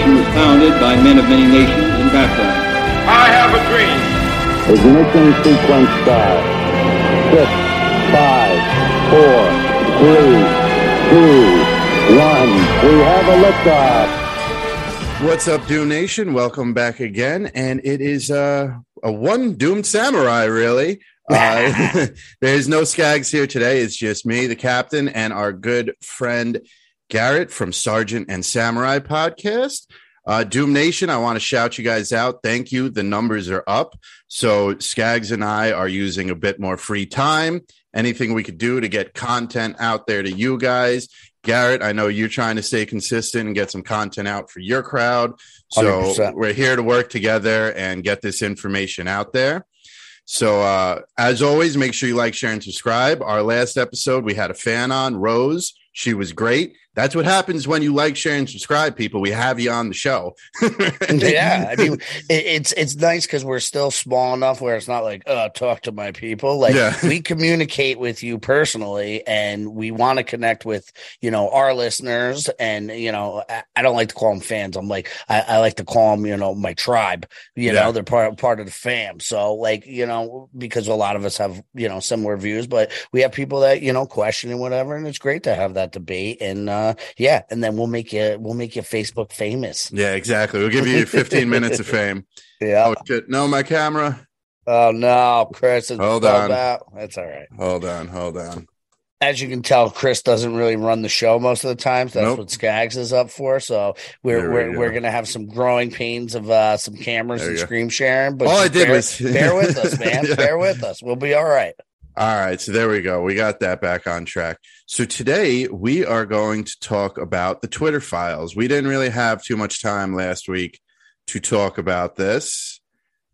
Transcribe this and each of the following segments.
This nation was founded by men of many nations and backgrounds. I have a dream. Ignition sequence start. Six, five, four, three, two, one. We have a liftoff. What's up, Doom Nation? Welcome back again. And it is uh, a one doomed samurai, really. Uh, there's no Skags here today. It's just me, the captain, and our good friend Garrett from Sergeant and Samurai podcast. Uh, Doom Nation, I want to shout you guys out. Thank you. The numbers are up. So Skags and I are using a bit more free time. Anything we could do to get content out there to you guys. Garrett, I know you're trying to stay consistent and get some content out for your crowd. So 100%. we're here to work together and get this information out there. So, uh, as always, make sure you like, share, and subscribe. Our last episode, we had a fan on, Rose. She was great. That's what happens when you like, share, and subscribe, people. We have you on the show. yeah, I mean, it, it's it's nice because we're still small enough where it's not like, oh, talk to my people. Like Yeah. we communicate with you personally, and we want to connect with you know our listeners. And you know, I, I don't like to call them fans. I'm like, I, I like to call them, you know, my tribe. You Yeah. know, they're part part of the fam. So like, you know, because a lot of us have you know similar views, but we have people that you know question and whatever, and it's great to have that debate. And uh yeah, and then we'll make you we'll make you Facebook famous. yeah, exactly. We'll give you 15 minutes of fame. Yeah. Oh, shit. No, my camera. Oh no, Chris is Hold on. out. That's all right. Hold on, hold on. As you can tell, Chris doesn't really run the show most of the time. So that's Nope. what Skags is up for. So we're There we we're, go. we're gonna have some growing pains of uh some cameras There and screen sharing. But All I did bear, was- bear with us, man. Yeah. Bear with us. We'll be all right. All right, so there we go. We got that back on track. So today we are going to talk about the Twitter files. We didn't really have too much time last week to talk about this.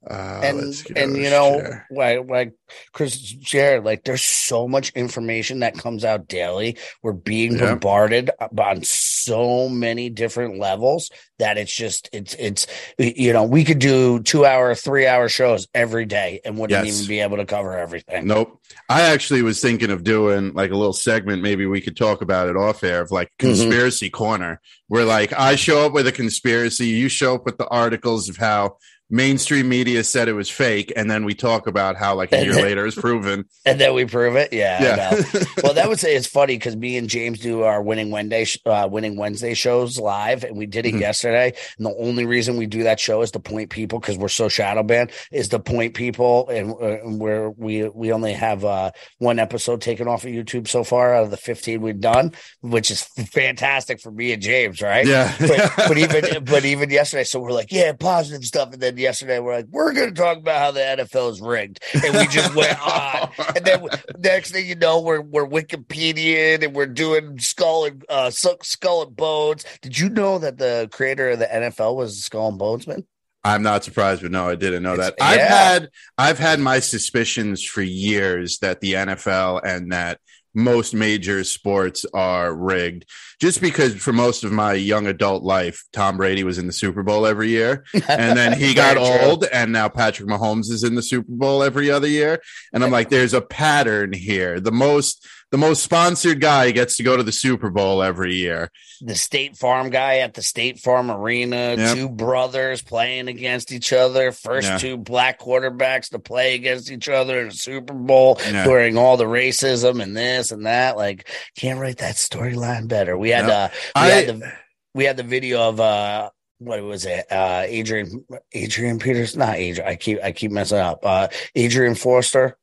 Uh, and and you know like like chris shared like there's so much information that comes out daily we're being Yeah. bombarded on so many different levels that it's just it's it's you know we could do two hour three hour shows every day and wouldn't Yes. even be able to cover everything Nope. I actually was thinking of doing like a little segment. Maybe we could talk about it off air of like Mm-hmm. conspiracy corner, where like I show up with a conspiracy, you show up with the articles of how mainstream media said it was fake, and then we talk about how like a year later it's proven. and then we prove it yeah, Yeah. well that would say it's funny because me and james do our winning wednesday uh, winning wednesday shows live and we did it Mhm. yesterday and the only reason we do that show is to point people because we're so shadow banned is to point people and, uh, and we're we we only have uh one episode taken off of youtube so far out of the 15 we've done which is fantastic for me and james right Yeah. but, but even but even yesterday, so we're like, yeah, positive stuff, and then yesterday we're like, we're going to talk about how the NFL is rigged, and we just went on, and then next thing you know, we're we're Wikipedia and we're doing skull and uh, skull and bones. Did you know that the creator of the NFL was a skull and Bonesman? I'm not surprised, but no, I didn't know It's- that. I've yeah. had I've had my suspicions for years that the NFL and that most major sports are rigged. Just because for most of my young adult life, Tom Brady was in the Super Bowl every year, and then he got true. old, and now Patrick Mahomes is in the Super Bowl every other year. And I'm like, there's a pattern here. The most the most sponsored guy gets to go to the Super Bowl every year. The State Farm guy at the State Farm Arena, Yep. two brothers playing against each other, first Yeah. two black quarterbacks to play against each other in a Super Bowl, Yeah. during all the racism and this and that. Like, can't write that storyline better. We had Yep. uh we I- had the we had the video of uh what was it? Uh Adrian Adrian Peters, not Adrian. I keep I keep messing up. Uh Adrian Forster.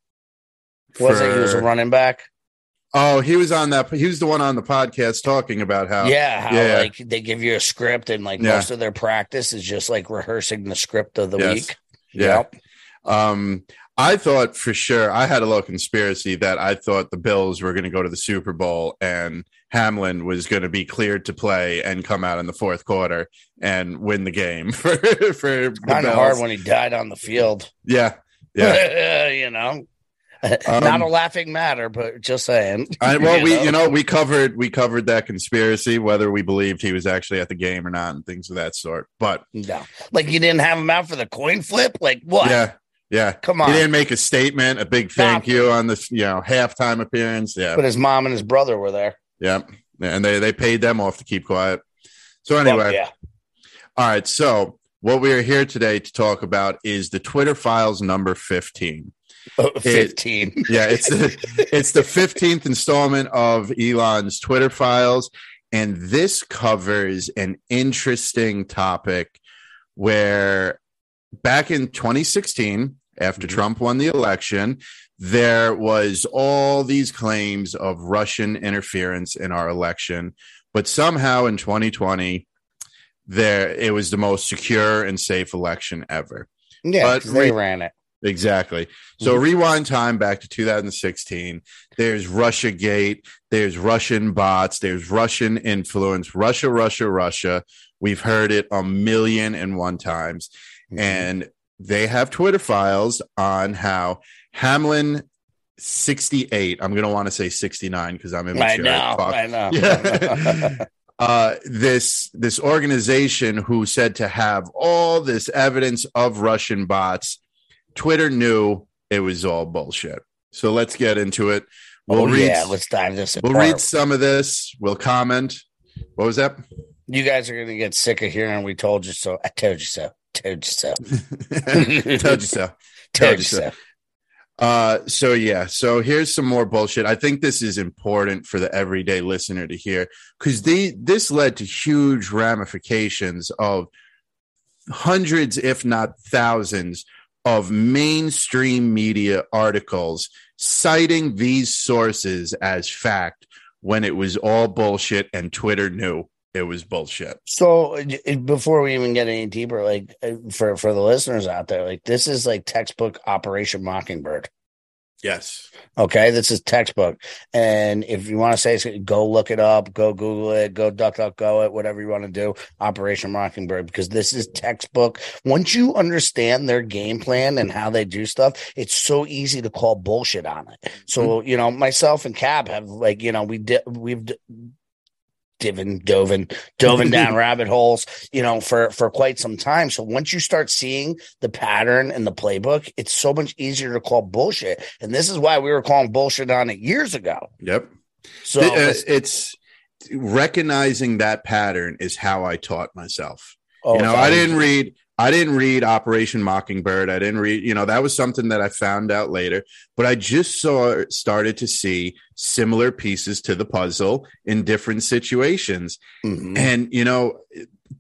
Was it he was a running back? Oh, he was on that. He was the one on the podcast talking about how. yeah, how yeah. like they give you a script and like Yeah. most of their practice is just like rehearsing the script of the Yes. week. Yeah. Yep. Um, I thought for sure I had a little conspiracy that I thought the Bills were going to go to the Super Bowl and Hamlin was going to be cleared to play and come out in the fourth quarter and win the game for for Kind of hard when he died on the field. yeah, yeah. you know. Um, Not a laughing matter, but just saying. I, well, You we know? you know we covered we covered that conspiracy whether we believed he was actually at the game or not and things of that sort. But No. Like you didn't have him out for the coin flip? Like what? yeah, yeah. Come on. He didn't make a statement, a big thank Nothing. you on this, you know, halftime appearance. Yeah, But his mom and his brother were there. yeah, and they they paid them off to keep quiet. So anyway, yeah. All right. So, what we are here today to talk about is the Twitter files number 15. Oh, 15. Yeah, it's the it's the 15th installment of Elon's Twitter files and this covers an interesting topic where back in 2016 after Mhm. Trump won the election there was all these claims of Russian interference in our election but somehow in 2020 there it was the most secure and safe election ever yeah, But they re- ran it. Exactly. So rewind time back to 2016. There's Russia Gate. There's Russian bots. There's Russian influence. Russia, Russia, Russia. We've heard it a million and one times. Mm-hmm. And they have Twitter files on how Hamilton 68. I'm going to want to say 69 because I'm immature. I know. I know. Yeah. uh, this this organization who said to have all this evidence of Russian bots. Twitter knew it was all bullshit. So let's get into it. We'll oh, read. yeah. Let's dive this we'll read some of this. We'll comment. What was that? You guys are going to get sick of hearing we told you so. I told you so. Told you so. Told you so. Told you so. Uh, so yeah, so here's some more bullshit. I think this is important for the everyday listener to hear because the this led to huge ramifications of hundreds, if not thousands, of mainstream media articles citing these sources as fact when it was all bullshit and Twitter knew it was bullshit. So before we even get any deeper, like uh, for for the listeners out there, like this is like textbook Operation Mockingbird. Yes. Okay, this is textbook. And if you want to say, go look it up, go Google it, go duck duck go it, whatever you want to do. Operation Mockingbird, because this is textbook. Once you understand their game plan and how they do stuff, it's so easy to call bullshit on it. So mm-hmm. you know, myself and Cab have like you know we did we've. D- Divin, dovin, dovin down rabbit holes, you know, for for quite some time. So once you start seeing the pattern and the playbook, it's so much easier to call bullshit. And this is why we were calling bullshit on it years ago. Yep. So uh, it's recognizing that pattern is how I taught myself. oh, you know, I didn't read I didn't read Operation Mockingbird. I didn't read, you know, that was something that I found out later, but I just saw started to see similar pieces to the puzzle in different situations. Mhm. And you know,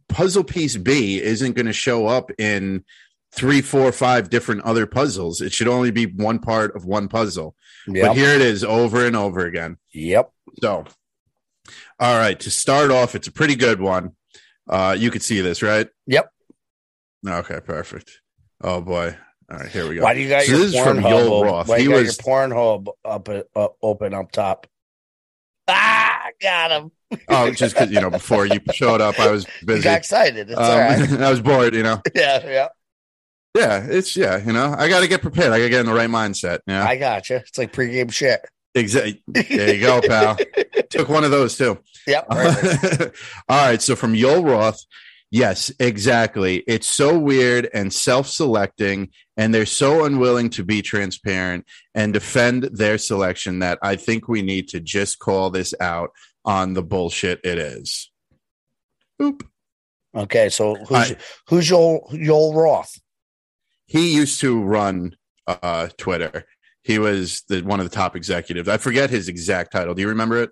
puzzle piece B isn't going to show up in three, four, five different other puzzles. It should only be one part of one puzzle. But here it is over and over again. Yep. So, all right, to start off, it's a pretty good one. Uh, you could see this, right? Yep. Okay, perfect. Oh boy. All right, here we go. Why do you got So your this is from Pornhub? Roth. Why He you got was- your Pornhub up, uh, open up top? Ah, got him. Oh, just because you know, before you showed up, I was You busy. got excited. It's Um, all right. I was bored. You know. Yeah, yeah. Yeah, it's yeah. You know, I got to get prepared. I got to get in the right mindset. Yeah, I got you. It's like pregame shit. exactly. There you go, pal. Took one of those too. Yep. All right. So from Yoel Roth, yes, exactly. It's so weird and self selecting, and they're so unwilling to be transparent and defend their selection that I think we need to just call this out on the bullshit it is. Boop. okay, so who's I- who's Joel Joel Roth? He used to run uh, Twitter. He was the one of the top executives. I forget his exact title. Do you remember it?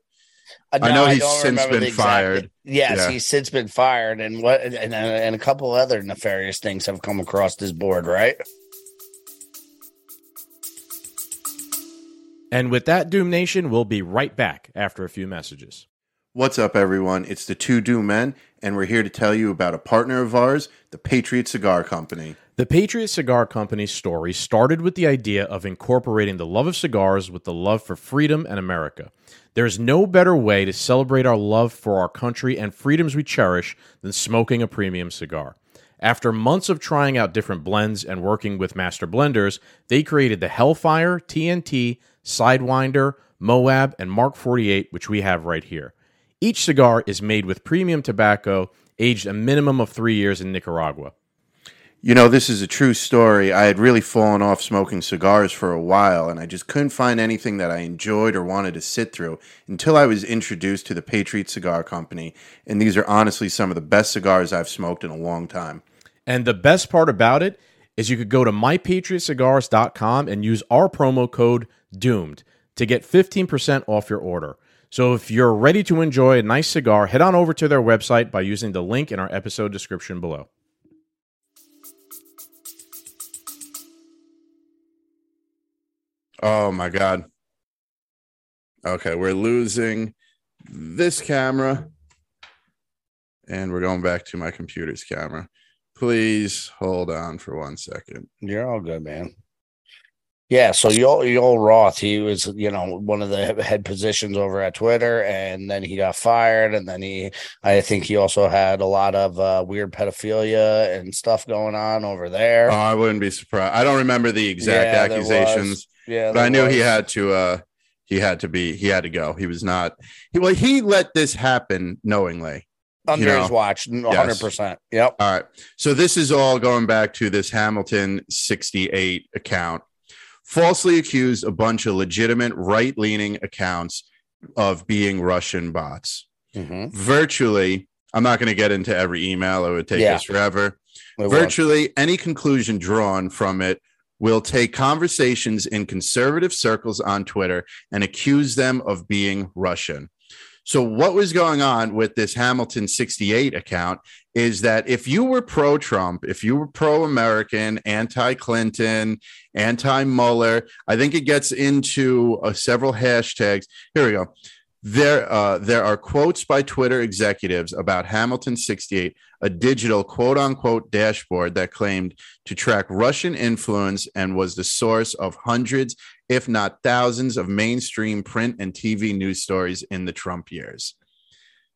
Uh, I know he's don't since been the exact- fired. Yes, Yeah. he's since been fired, and what and, and, and a couple other nefarious things have come across this board, right? And with that, Doom Nation, we'll be right back after a few messages. What's up, everyone? It's the Two Doom Men, and we're here to tell you about a partner of ours, the Patriot Cigar Company. The Patriot Cigar Company's story started with the idea of incorporating the love of cigars with the love for freedom and America. There is no better way to celebrate our love for our country and freedoms we cherish than smoking a premium cigar. After months of trying out different blends and working with master blenders, they created the Hellfire, TNT, Sidewinder, Moab, and Mark 48, which we have right here. Each cigar is made with premium tobacco, aged a minimum of three years in Nicaragua. You know, this is a true story. I had really fallen off smoking cigars for a while, and I just couldn't find anything that I enjoyed or wanted to sit through until I was introduced to the Patriot Cigar Company. And these are honestly some of the best cigars I've smoked in a long time. And the best part about it is you could go to mypatriotcigars.com and use our promo code DOOMED to get 15% off your order. So if you're ready to enjoy a nice cigar, head on over to their website by using the link in our episode description below. Oh my god. Okay, we're losing this camera and we're going back to my computer's camera. Please hold on for one second. You're all good, man. Yeah, so Yoel, Yoel Roth, he was, you know, one of the head positions over at Twitter, and then he got fired, and then he, I think he also had a lot of uh, weird pedophilia and stuff going on over there. Oh, I wouldn't be surprised. I don't remember the exact Yeah, accusations, yeah, but I knew he had to. uh He had to be. He had to go. He was not. He well, he let this happen knowingly. under you know, his watch, one hundred percent. Yep. All right. So this is all going back to this Hamilton 68 account. Falsely accused a bunch of legitimate right leaning accounts of being Russian bots. Mm-hmm. Virtually, I'm not going to get into every email, it would take Yeah. us forever. Virtually any conclusion drawn from it will take conversations in conservative circles on Twitter and accuse them of being Russian. So, what was going on with this Hamilton 68 account is that if you were pro Trump, if you were pro American, anti Clinton, anti Mueller, I think it gets into uh, several hashtags. Here we go. There, uh, there are quotes by Twitter executives about Hamilton 68, a digital quote unquote dashboard that claimed to track Russian influence and was the source of hundreds, if not thousands, of mainstream print and TV news stories in the Trump years.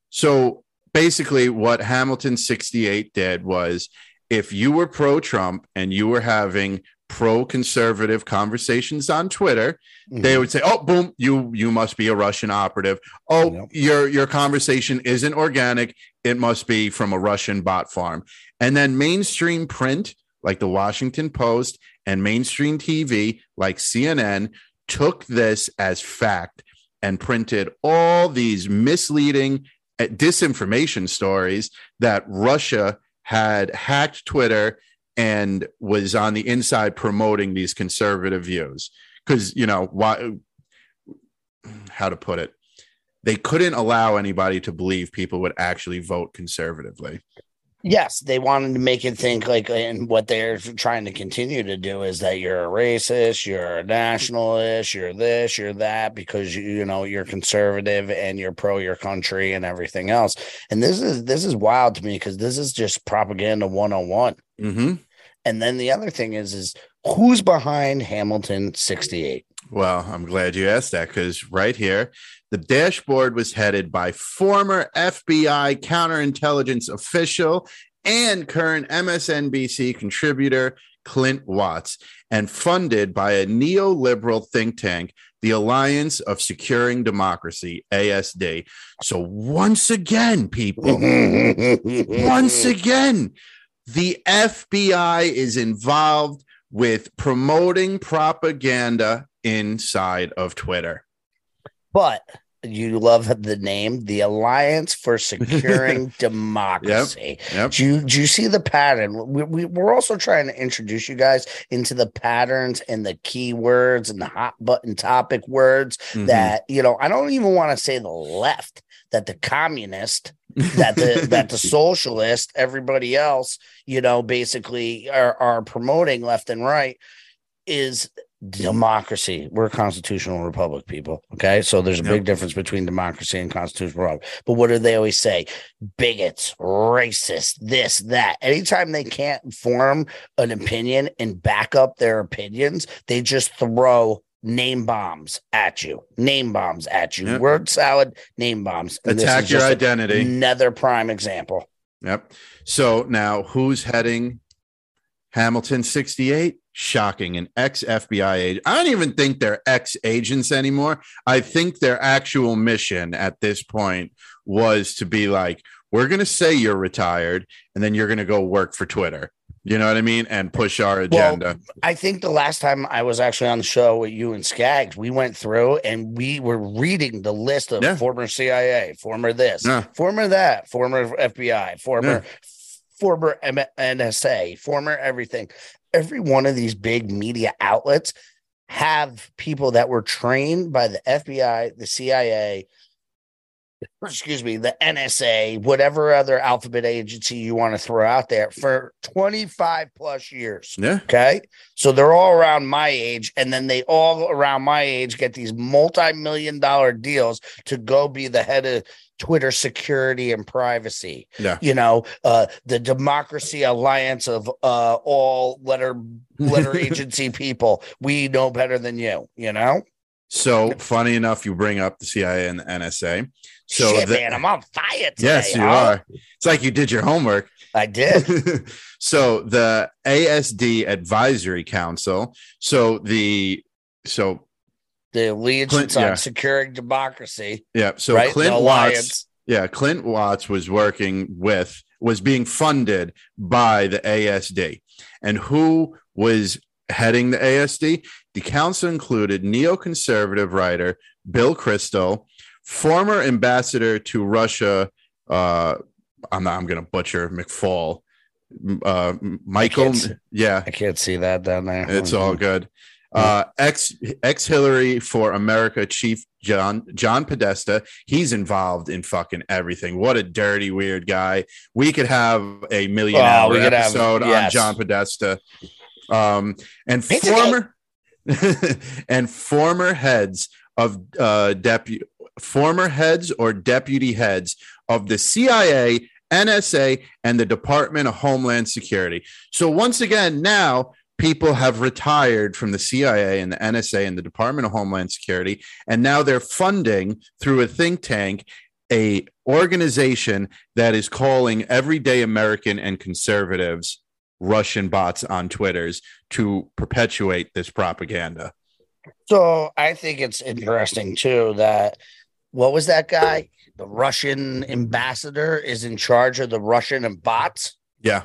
So basically, what Hamilton 68 did was if you were pro Trump and you were having pro conservative conversations on Twitter, Mm-hmm. they would say, "Oh, boom, you you must be a Russian operative. Oh, your your conversation isn't organic. It must be from a Russian bot farm." And then mainstream print, like the Washington Post, and mainstream TV, like CNN, took this as fact and printed all these misleading uh, disinformation stories that Russia had hacked Twitter and was on the inside promoting these conservative views because you know why how to put it they couldn't allow anybody to believe people would actually vote conservatively Yes, they wanted to make it think like, and what they're trying to continue to do is that you're a racist, you're a nationalist, you're this, you're that, because you, you know you're conservative and you're pro your country and everything else. And this is this is wild to me because this is just propaganda one on one. Mm-hmm. And then the other thing is, is who's behind Hamilton sixty eight? well i'm glad you asked that because right here the dashboard was headed by former fbi counterintelligence official and current msnbc contributor clint watts and funded by a neoliberal think tank the alliance of securing democracy asd so once again people once again, the FBI is involved with promoting propaganda inside of Twitter. But you love the name, the Alliance for Securing Democracy. Yep. Do you, do you see the pattern? We, we, we're also trying to introduce you guys into the patterns and the keywords and the hot button topic words Mhm. that, you know, I don't even want to say the left, that the communist, that the that the socialist, everybody else, you know, basically are, are promoting left and right is democracy. We're a constitutional republic, people. Okay. So there's a Yep. big difference between democracy and constitutional republic. But what do they always say? Bigots, racist, this, that. Anytime they can't form an opinion and back up their opinions, they just throw name bombs at you. Name bombs at you. Yep. Word salad, name bombs. And Attack your identity. Another prime example. Yep. So now who's heading Hamilton 68? Shocking. An ex FBI agent. I don't even think they're ex agents anymore. I think their actual mission at this point was to be like, we're going to say you're retired and then you're going to go work for Twitter. You know what I mean? And push our agenda. I think the last time I was actually on the show with you and Skaggs, we went through and we were reading the list of Yeah. former CIA, former this, Yeah. former that, former FBI, former Yeah. former M- NSA, former everything. Every one of these big media outlets have people that were trained by the FBI, the CIA, excuse me, the NSA, whatever other alphabet agency you want to throw out there for 25 plus years. yeah. Okay. So they're all around my age. And then they all around my age get these multi million dollar deals to go be the head of Twitter security and privacy. Yeah. You know, uh, the Democracy Alliance of uh, all letter letter agency people. We know better than you, you know? So funny enough, you bring up the CIA and the NSA. So Shit, man, I'm on fire today. yes, you huh? are. It's like you did your homework. I did. so the ASD Advisory Council. So the so The Allegiance Clint- on yeah. Securing Democracy. yeah. So right? Clint Watts. Yeah, Clint Watts was working with was being funded by the ASD, and who was heading the ASD? The council included neoconservative writer Bill Kristol, former ambassador to Russia. Uh, I'm not. I'm going to butcher McFaul. Uh, Michael. can't Yeah, I can't see that down there. it's all good. Uh, ex ex Hillary for America chief John John Podesta. He's involved in fucking everything. What a dirty weird guy. We could have a million Oh, hour could have- episode on. John Podesta. Um, and former and former heads of uh deputy former heads or deputy heads of the CIA, NSA, and the Department of Homeland Security. So once again, now people have retired from the CIA and the NSA and the Department of Homeland Security, and now they're funding through a think tank a organization that is calling everyday American and conservatives Russian bots on Twitters to perpetuate this propaganda. So I think it's interesting too that what was that guy? The Russian ambassador is in charge of the Russian and bots. Yeah,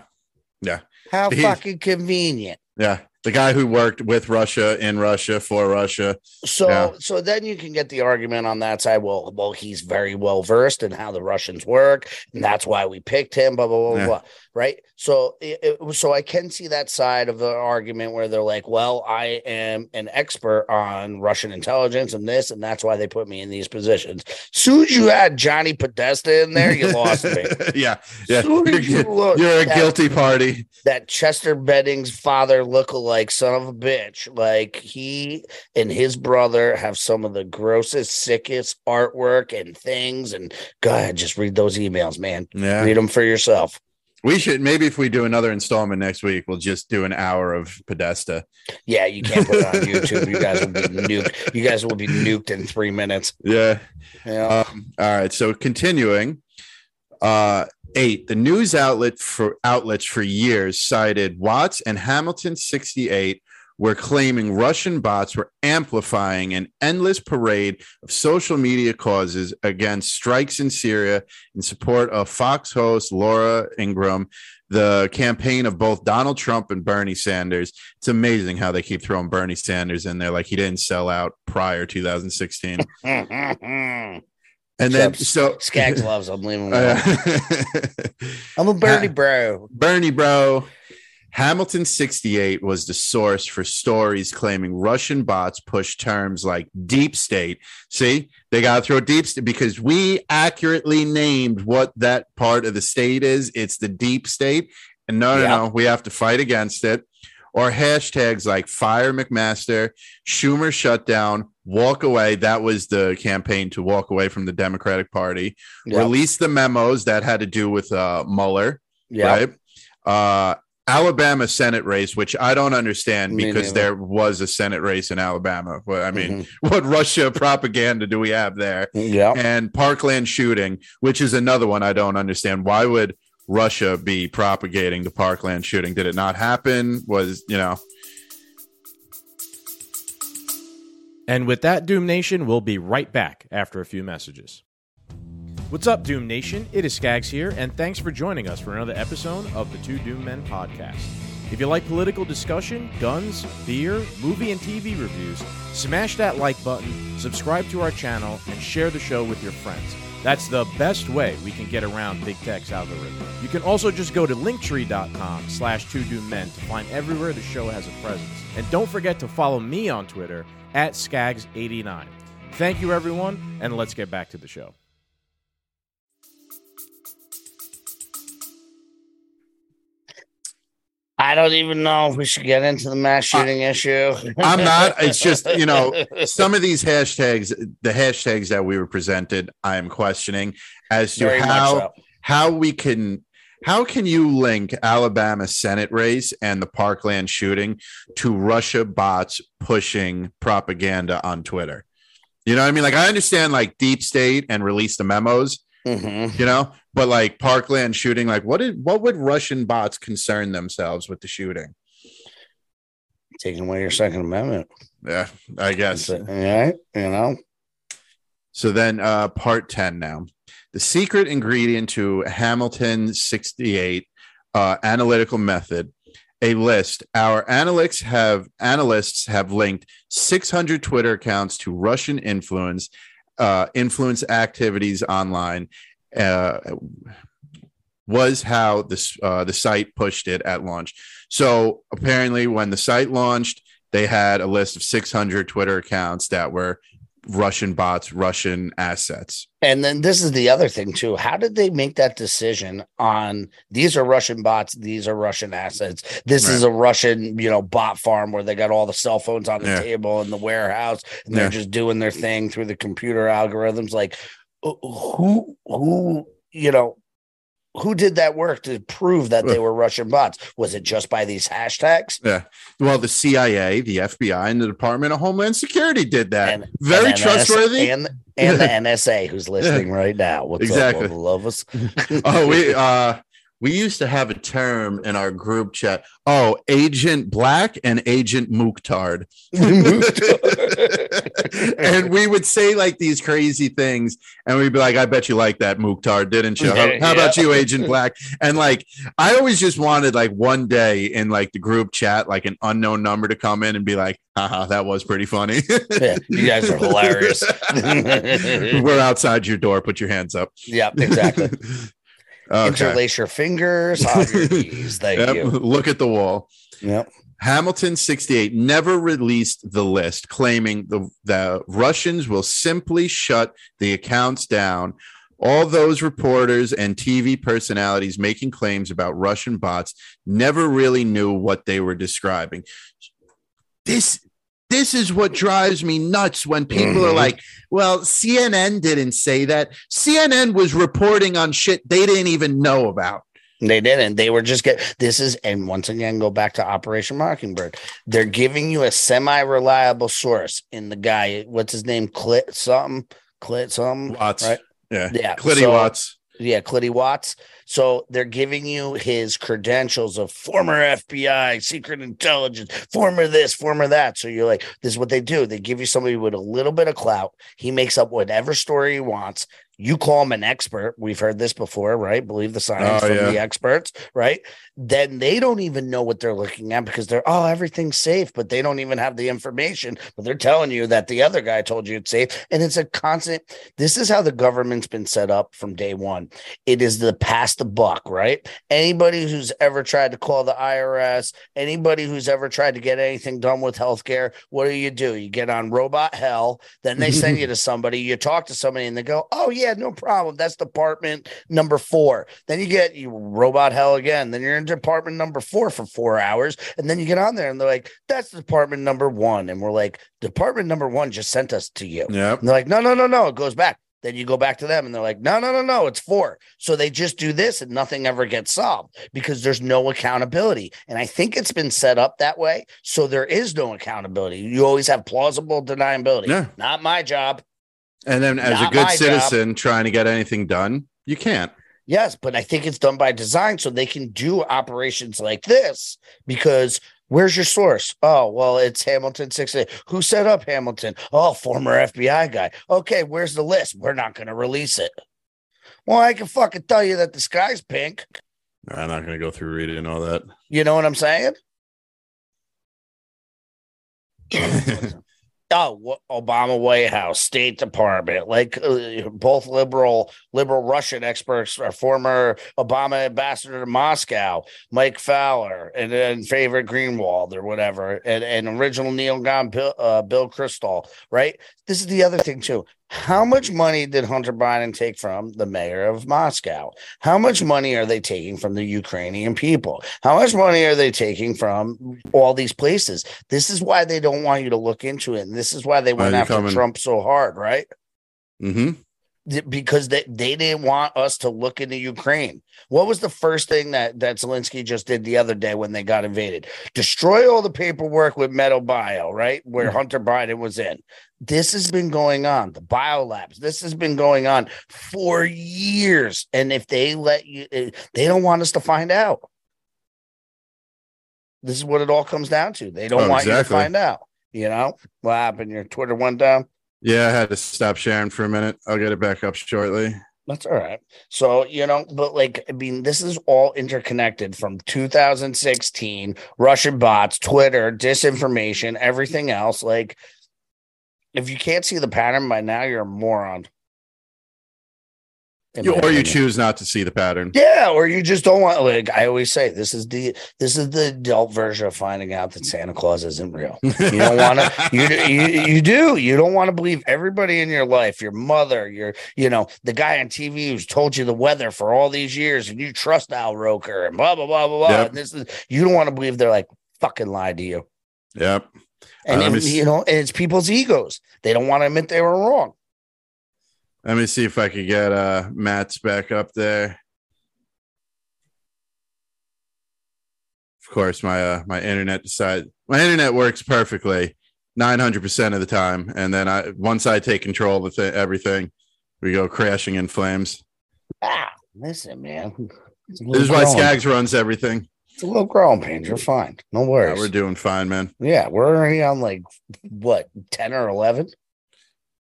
Yeah. How fucking convenient. yeah. The guy who worked with Russia in Russia for Russia. So Yeah. so then you can get the argument on that side. Well, well, he's very well versed in how the Russians work, and that's why we picked him. Blah blah blah Yeah. blah. Right. So it, it- so I can see that side of the argument where they're like, well, I am an expert on Russian intelligence and this, and that's why they put me in these positions. Soon as you had Johnny Podesta in there, you lost me. yeah, yeah. Soon as you You're, look you're a at- guilty party. that Chester Bedding's father look-alike son of a bitch. Like he and his brother have some of the grossest, sickest artwork and things. And go ahead, just read those emails, man. Yeah. Read them for yourself. We should maybe if we do another installment next week, we'll just do an hour of Podesta. Yeah, you can't put it on YouTube. You guys will be nuked. You guys will be nuked in three minutes. Yeah. Yeah. Um, all right. So continuing, uh, eight. The news outlet for outlets for years cited Watts and Hamilton 68 were claiming Russian bots were amplifying an endless parade of social media causes against strikes in Syria in support of Fox host Laura Ingraham, the campaign of both Donald Trump and Bernie Sanders. It's amazing how they keep throwing Bernie Sanders in there like he didn't sell out prior 2016. And then so Skaggs loves them. Leave him alone. uh, I'm a Bernie bro. Bernie, bro. Hamilton 68 was the source for stories claiming Russian bots pushed terms like deep state. See, they got to throw deep state because we accurately named what that part of the state is. It's the deep state. And no, no, Yeah. no, we have to fight against it. Or hashtags like fire McMaster, Schumer shutdown, walk away. That was the campaign to walk away from the Democratic Party. Yeah. Release the memos that had to do with uh, Mueller Yeah. right? Uh, Alabama Senate race, which I don't understand Me because neither. there was a Senate race in Alabama. Well, I mean, Mm-hmm. what Russia propaganda do we have there? Yeah. And Parkland shooting, which is another one I don't understand. Why would Russia be propagating the Parkland shooting? Did it not happen? Was you know? And with that, Doom Nation, we'll be right back after a few messages. What's up, Doom Nation? It is Skaggs here, and thanks for joining us for another episode of the Two Doom Men podcast. If you like political discussion, guns, beer, movie, and TV reviews, smash that like button, subscribe to our channel, and share the show with your friends. That's the best way we can get around Big Tech's algorithm. You can also just go to linktree.com slash two doom men to find everywhere the show has a presence. And don't forget to follow me on Twitter at Skags89. Thank you, everyone, and let's get back to the show. I don't even know if we should get into the mass shooting issue. I'm not. It's just, you know, some of these hashtags, the hashtags that we were presented, I am questioning as to Very how so. how we can how can you link Alabama Senate race and the Parkland shooting to Russia bots pushing propaganda on Twitter? You know what I mean? Like I understand like deep state and release the memos, Mhm. you know, but like Parkland shooting, like what did what would Russian bots concern themselves with the shooting? Taking away your Second Amendment. Yeah, I guess. Right. You know, So then, uh, part 10 now. The secret ingredient to Hamilton 68 uh, analytical method, a list. Our analysts have analysts have linked 600 Twitter accounts to Russian influence uh, influence activities online. Uh, was how this uh, the site pushed it at launch. So apparently, when the site launched, they had a list of 600 Twitter accounts that were Russian bots, Russian assets. And then this is the other thing too. How did they make that decision on these are Russian bots, these are Russian assets. This is a Russian, you know, bot farm where they got all the cell phones on the Yeah. table in the warehouse and they're just doing their thing through the computer algorithms. Like who who, you know, who did that work to prove that they were Russian bots? Was it just by these hashtags? Yeah. Well, the CIA, the FBI, and the Department of Homeland Security did that. And- Very and trustworthy. and and the NSA who's listening right now. What's Exactly. up, love us? oh, we uh we used to have a term in our group chat. Oh, Agent Black and Agent Muktard. and we would say like these crazy things, and we'd be like, I bet you like that Muktard, didn't you? How, how about you, Agent Black? And like I always just wanted like one day in like the group chat, like an unknown number to come in and be like, haha, that was pretty funny. Yeah, you guys are hilarious. We're outside your door. Put your hands up. Yeah, exactly. Okay. Interlace your fingers on your knees. Thank Yep. you. Look at the wall. Yep. Hamilton 68 never released the list, claiming the, the Russians will simply shut the accounts down. All those reporters and TV personalities making claims about Russian bots never really knew what they were describing. This this is what drives me nuts when people are Mhm. like, well, CNN didn't say that. CNN was reporting on shit they didn't even know about. They didn't. They were just get this is and once again go back to Operation Mockingbird. They're giving you a semi-reliable source in the guy. What's his name? Clit something. Clit something. Watts. Right. Yeah. Yeah. Clitty so- Watts. Yeah, Clitty Watts. So they're giving you his credentials of former FBI, secret intelligence, former this, former that. So you're like, this is what they do. They give you somebody with a little bit of clout. He makes up whatever story he wants. You call him an expert. We've heard this before, right? Believe the science Oh, from yeah. the experts, right? Then they don't even know what they're looking at because they're, oh, everything's safe, but they don't even have the information. But they're telling you that the other guy told you it's safe. And it's a constant. This is how the government's been set up from day one it is the pass the buck, right? Anybody who's ever tried to call the IRS, anybody who's ever tried to get anything done with healthcare, what do you do? You get on robot hell, then they send you to somebody, you talk to somebody, and they go, Oh, yeah, no problem. That's department number four. Then you get you robot hell again. Then you're in department number four for four hours. And then you get on there and they're like, That's department number one. And we're like, Department number one just sent us to you. Yep. And they're like, no, no, no, no, it goes back. Then you go back to them and they're like, no, no, no, no, it's four. So they just do this and nothing ever gets solved because there's no accountability. And I think it's been set up that way. So there is no accountability. You always have plausible deniability. Yeah. Not my job. And then as a good my citizen trying to get anything done, you can't. Yes, but I think it's done by design so they can do operations like this because where's your source? Oh, well, it's Hamilton 60. Who set up Hamilton? Oh, former FBI guy. Okay, where's the list? We're not going to release it. Well, I can fucking tell you that the sky's pink. I'm not going to go through reading all that. You know what I'm saying? oh, Obama White House, State Department, like uh, both liberal liberal Russian experts, are former Obama ambassador to Moscow, Mike Fowler, and then favorite Greenwald or whatever, and, and original neocon Bill, uh, Bill Kristol, right? This is the other thing too. How much money did Hunter Biden take from the mayor of Moscow? How much money are they taking from the Ukrainian people? How much money are they taking from all these places? This is why they don't want you to look into it. And this is why they went after coming- Trump so hard, right? hmm Because they, they didn't want us to look into Ukraine. What was the first thing that, that Zelensky just did the other day when they got invaded? Destroy all the paperwork with Metal Bio, right? Where Hunter Biden was in. This has been going on. The biolabs. This has been going on for years. And if they let you, eh, they don't want us to find out. This is what it all comes down to. They don't Oh, want you to find out. You know what happened? Your Twitter went down. Yeah, I had to stop sharing for a minute. I'll get it back up shortly. That's all right. So, you know, but like, I mean, this is all interconnected from 2016, Russian bots, Twitter, disinformation, everything else. Like, if you can't see the pattern by now, you're a moron. You, or you choose not to see the pattern. Yeah, or you just don't want like I always say, this is the this is the adult version of finding out that Santa Claus isn't real. You don't want to. You, you you do. You don't want to believe everybody in your life, your mother, your you know the guy on TV who's told you the weather for all these years, and you trust Al Roker and blah blah blah blah blah. Yep. And this is you don't want to believe they're like fucking lied to you. Yep. And if- you know, and it's people's egos. They don't want to admit they were wrong. Let me see if I could get uh Matt's back up there. Of course, my uh my internet decide my internet works perfectly 900% of the time. And then I once I take control of th- everything, we go crashing in flames. Ah, listen, man. This is why Skaggs runs everything. It's a little growing pains. You're fine. No Yeah, worries. we're doing fine, man. Yeah, we're already on like what ten or eleven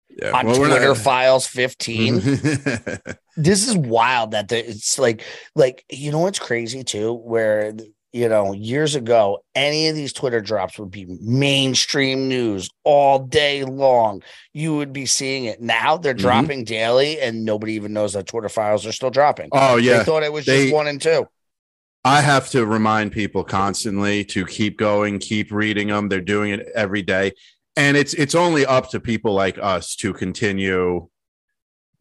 Yeah. on well, we're not- Twitter files fifteen. this is wild that the, it's like like you know what's crazy too, where you know years ago any of these Twitter drops would be mainstream news all day long. You would be seeing it. Now they're Mhm. dropping daily, and nobody even knows that Twitter files are still dropping. oh yeah. They thought it was They- just one and two. I have to remind people constantly to keep going, keep reading them. They're doing it every day. And it's it's only up to people like us to continue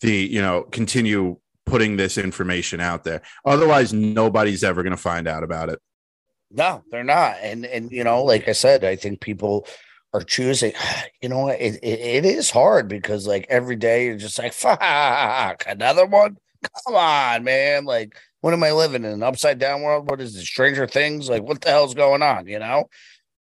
the, you know, continue putting this information out there. Otherwise, nobody's ever going to find out about it. No, they're not. And and you know, like I said, I think people are choosing. You know, it, it it is hard because like every day you're just like, fuck, another one. Come on, man. Like, what am I living in? An upside down world? What is it? Stranger Things? Like, what the hell's going on? You know.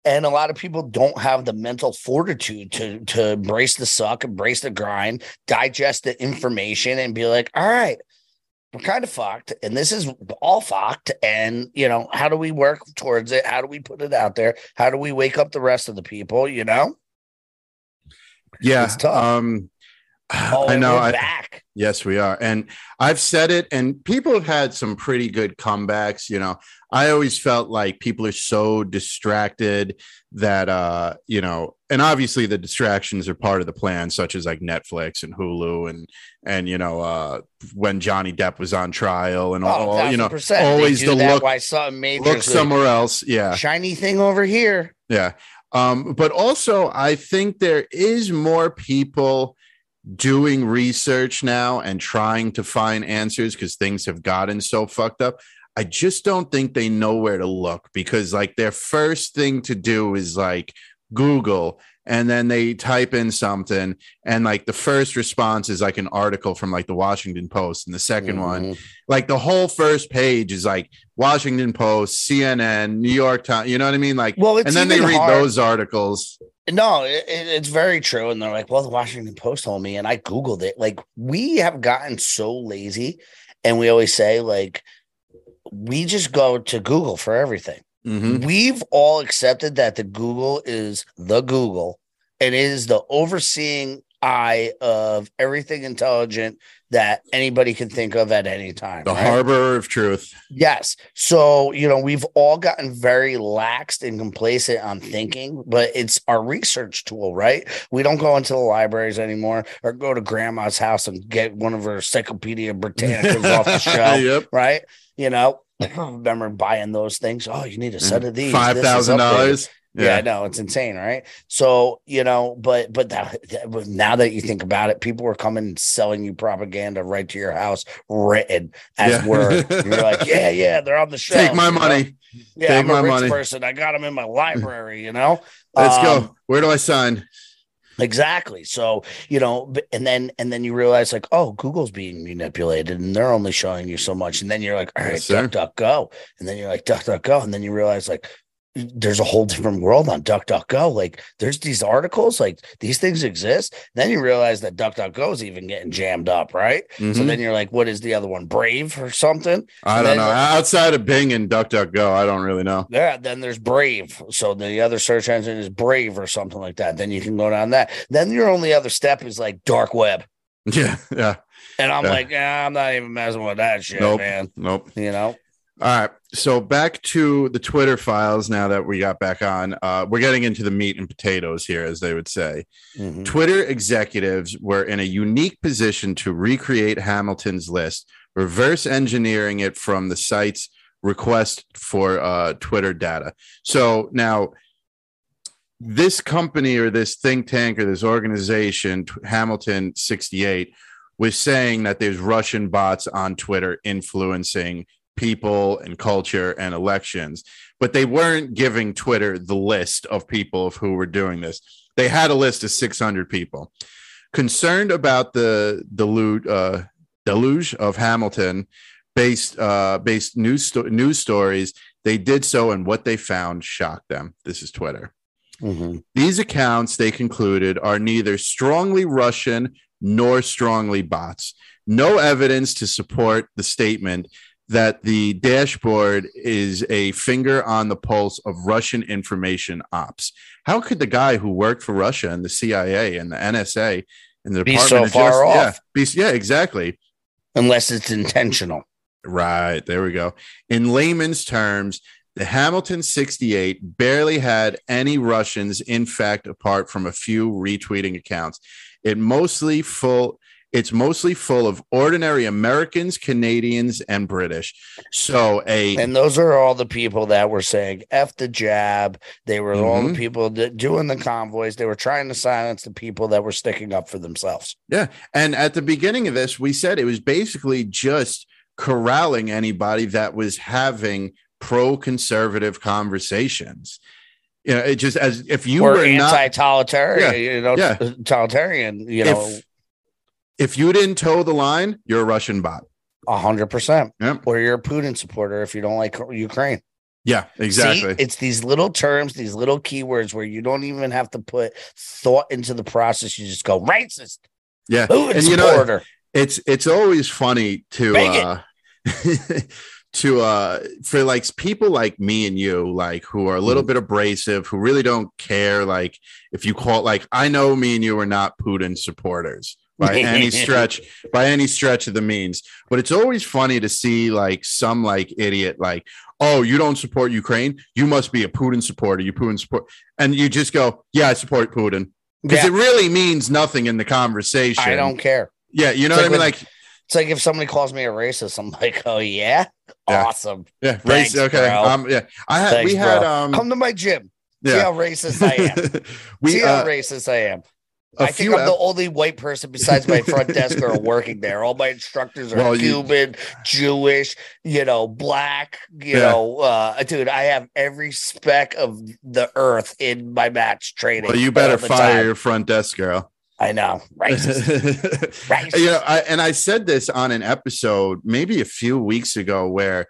And a lot of people don't have the mental fortitude to to embrace the suck, embrace the grind, digest the information, and be like, all right, we're kind of fucked and this is all fucked and you know how do we work towards it how do we put it out there how do we wake up the rest of the people you know Yeah. Um oh I know I, back Yes, we are. And I've said it, and people have had some pretty good comebacks. You know, I always felt like people are so distracted that, uh, you know, and obviously the distractions are part of the plan, such as like Netflix and Hulu and, and, you know, uh, when Johnny Depp was on trial and all, oh, you know, 1000%. Always the look, why something major look somewhere else. Yeah. shiny thing over here Yeah. Um, but also, I think there is more people doing research now and trying to find answers because things have gotten so fucked up. I just don't think they know where to look because, like, their first thing to do is like Google and then they type in something and like the first response is like an article from like the Washington Post and the 2nd one Mhm. like the whole first page is like Washington Post, CNN, New York Times. You know what I mean? Like, well and then they read hard- those articles. No, it, it- it's very true. And they're like, well, the Washington Post told me, and I Googled it. Like, we have gotten so lazy, and we always say, like, we just go to Google for everything. Mhm. We've all accepted that the Google is the Google and it is the overseeing eye of everything intelligent that anybody can think of at any time. The right? harbor of truth. Yes. So, you know, we've all gotten very laxed and complacent on thinking, but it's our research tool, right? We don't go into the libraries anymore or go to grandma's house and get one of her Encyclopedia Britannicas off the shelf, yep. right? You know, I remember buying those things. Oh, you need a set mm-hmm. of these. Five thousand dollars. Yeah, no, it's insane, right? So you know, but but that, that- now that you think about it, people are coming and selling you propaganda right to your house, written as Yeah. word. You're like, yeah, yeah, they're on the shelf. Take my you know? money. Yeah, Take I'm a my rich money. person. I got them in my library. You know, Let's Um, go. Where do I sign? Exactly. So, you know, and then and then you realize like, oh, Google's being manipulated and they're only showing you so much. And then you're like, all right, Yes, duck, duck, go. And then you're like, duck, duck, go. And then you realize like there's a whole different world on duck, duck. Like there's these articles, like these things exist. Then you realize that duck, duck, is even getting jammed up, right? So Mhm. then you're like, what is the other one? Brave or something? I and don't know. Outside of Bing and DuckDuckGo, I don't really know. Yeah, then there's Brave. So the other search engine is Brave or something like that. Then you can go down that. Then your only other step is like dark web. Yeah, yeah. And I'm Yeah. like, yeah, I'm not even messing with that shit, Nope. man. Nope. You know? All right. So back to the Twitter files now that we got back on. Uh, we're getting into the meat and potatoes here, as they would say. Mhm. Twitter executives were in a unique position to recreate Hamilton's list, reverse engineering it from the site's request for uh, Twitter data. So now, this company or this think tank or this organization, Hamilton 68, was saying that there's Russian bots on Twitter influencing people and culture and elections, but they weren't giving Twitter the list of people of who were doing this. They had a list of 600 people. Concerned about the deluge, uh, deluge of Hamilton based uh, based news sto- news stories, they did so, and what they found shocked them. This is Twitter. Mhm. These accounts, they concluded, are neither strongly Russian nor strongly bots. No evidence to support the statement that the dashboard is a finger on the pulse of Russian information ops. How could the guy who worked for Russia and the CIA and the NSA and the Be Department so of far Justice- off. Yeah, be, yeah, exactly. Unless it's intentional. Right. There we go. In layman's terms, the Hamilton 68 barely had any Russians, in fact, apart from a few retweeting accounts. It mostly full it's mostly full of ordinary Americans, Canadians, and British. So a And those are all the people that were saying F the jab. They were all the Mhm. people that doing the convoys. They were trying to silence the people that were sticking up for themselves. Yeah. And at the beginning of this, we said it was basically just corralling anybody that was having pro conservative conversations. You know, it just as if you or were not anti-totalitarian, Yeah, you know, yeah. totalitarian, you know, if if you didn't toe the line, you're a Russian bot. a hundred percent. Yep. Or you're a Putin supporter if you don't like Ukraine. Yeah, exactly. See, it's these little terms, these little keywords where you don't even have to put thought into the process. You just go racist, yeah. Putin And you know, supporter. it's it's always funny to uh to uh for like people like me and you like who are a little Mm-hmm. bit abrasive who really don't care like if you call like i know me and you are not putin supporters by any stretch by any stretch of the means but it's always funny to see like some like idiot like oh you don't support ukraine you must be a putin supporter you putin support and you just go yeah i support putin because Yeah. it really means nothing in the conversation I don't care. yeah you know It's what i mean like like It's like if somebody calls me a racist, I'm like, oh yeah, Yeah. awesome. Yeah, race. Okay, bro. um, yeah, I had Thanks, we had bro. um, Come to my gym. See yeah, how racist I am. we See how uh, racist I am. A I think I'm the only white person besides my front desk are working there. All my instructors are Well, you- Cuban, Jewish, you know, black, you Yeah. know, uh, dude, I have every speck of the earth in my match training. well, you better fire time. your front desk girl. I know, racist. Racist. you know, I, and I said this on an episode maybe a few weeks ago where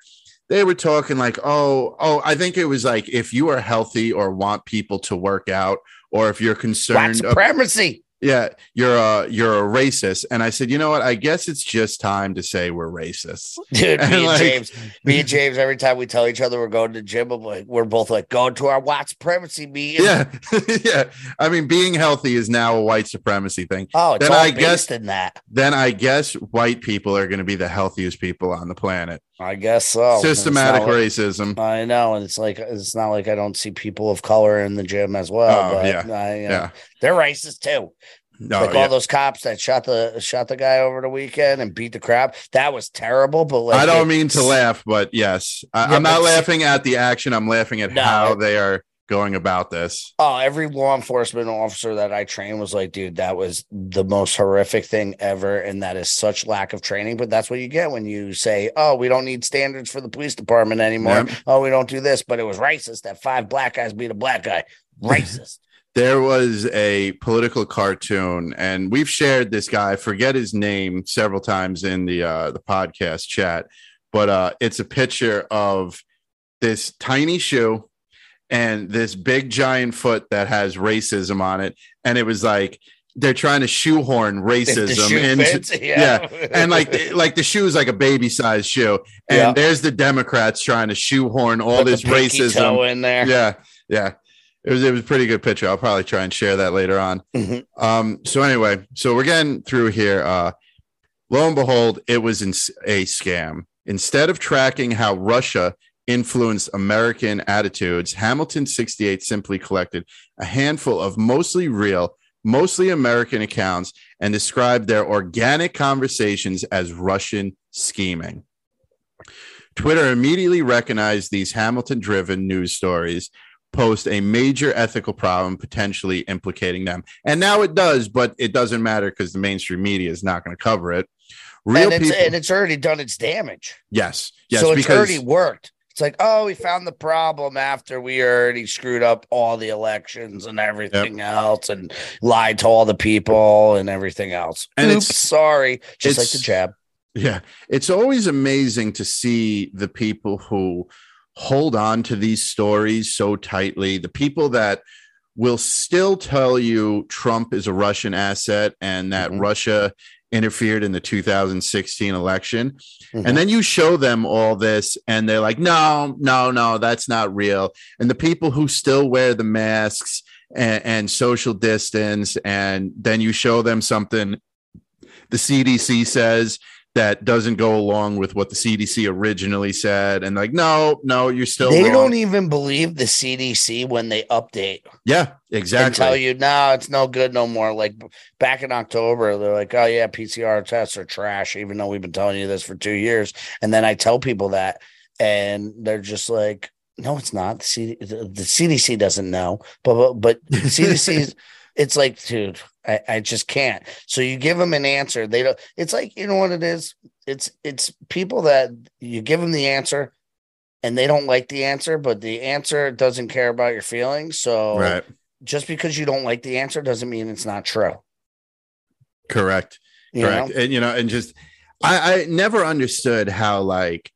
they were talking like, oh, oh, I think it was like if you are healthy or want people to work out, or if you're concerned, ab- supremacy. yeah, you're a you're a racist. And I said, you know what? I guess it's just time to say we're racists. Dude, And, me and like- James, me and James, every time we tell each other we're going to gym, I'm like, we're both like going to our white supremacy meeting. Yeah, yeah. I mean, being healthy is now a white supremacy thing. Oh, it's Then all I based guess- in that. Then I guess white people are going to be the healthiest people on the planet. I guess so. Systematic not like- racism. I know, and it's like it's not like I don't see people of color in the gym as well. Oh, but yeah. I, you know, Yeah. they're racist too. No, like yeah. all those cops that shot the shot the guy over the weekend and beat the crap. That was terrible. But like, I don't mean to laugh, but yes, I, Yeah, I'm not laughing at the action. I'm laughing at No, how it- they are going about this. Oh, every law enforcement officer that I trained was like, dude, that was the most horrific thing ever. And that is such lack of training. But that's what you get when you say, oh, we don't need standards for the police department anymore. Yep. Oh, we don't do this. But it was racist that five black guys beat a black guy. Racist. There was a political cartoon, and we've shared this guy. I forget his name several times in the uh, the podcast chat, but uh, it's a picture of this tiny shoe and this big giant foot that has racism on it, and it was like they're trying to shoehorn racism into fits, yeah. and like like the shoe is like a baby size shoe, and Yeah. there's the Democrats trying to shoehorn all Put this racism. in there. Yeah, yeah. It was it was a pretty good picture. I'll probably try and share that later on. Mhm. Um. So anyway, so we're getting through here. Uh, lo and behold, it was in, a scam. Instead of tracking how Russia influenced American attitudes, Hamilton 68 simply collected a handful of mostly real, mostly American accounts and described their organic conversations as Russian scheming. Twitter immediately recognized these Hamilton driven news stories post a major ethical problem potentially implicating them. And now it does, but it doesn't matter because the mainstream media is not going to cover it. Real and it's people, and it's already done its damage. yes, yes, so it's already worked. It's like, oh, we found the problem after we already screwed up all the elections and everything else and lied to all the people and everything else. And Oops, it's- sorry. Just like the jab. Yeah, it's always amazing to see the people who hold on to these stories so tightly, the people that will still tell you Trump is a Russian asset and that Mhm. Russia interfered in the 2016 election. Mhm. And then you show them all this and they're like, no, no, no, that's not real. And the people who still wear the masks and, and social distance, and then you show them something the CDC says that doesn't go along with what the CDC originally said. And like, no, no, you're still They wrong. don't even believe the CDC when they update yeah, and exactly. tell you, no, it's no good no more. Like back in October, they're like, oh, yeah, PCR tests are trash, even though we've been telling you this for two years. And then I tell people that, and they're just like, no, it's not. The, CD, the, CDC doesn't know, but but, but CDC, it's like, dude, I, I just can't. So you give them an answer. They don't. It's like you know what it is. It's it's people that you give them the answer, and they don't like the answer, but the answer doesn't care about your feelings. So right. just because you don't like the answer doesn't mean it's not true. Correct. You correct know? and you know and just i i never understood how like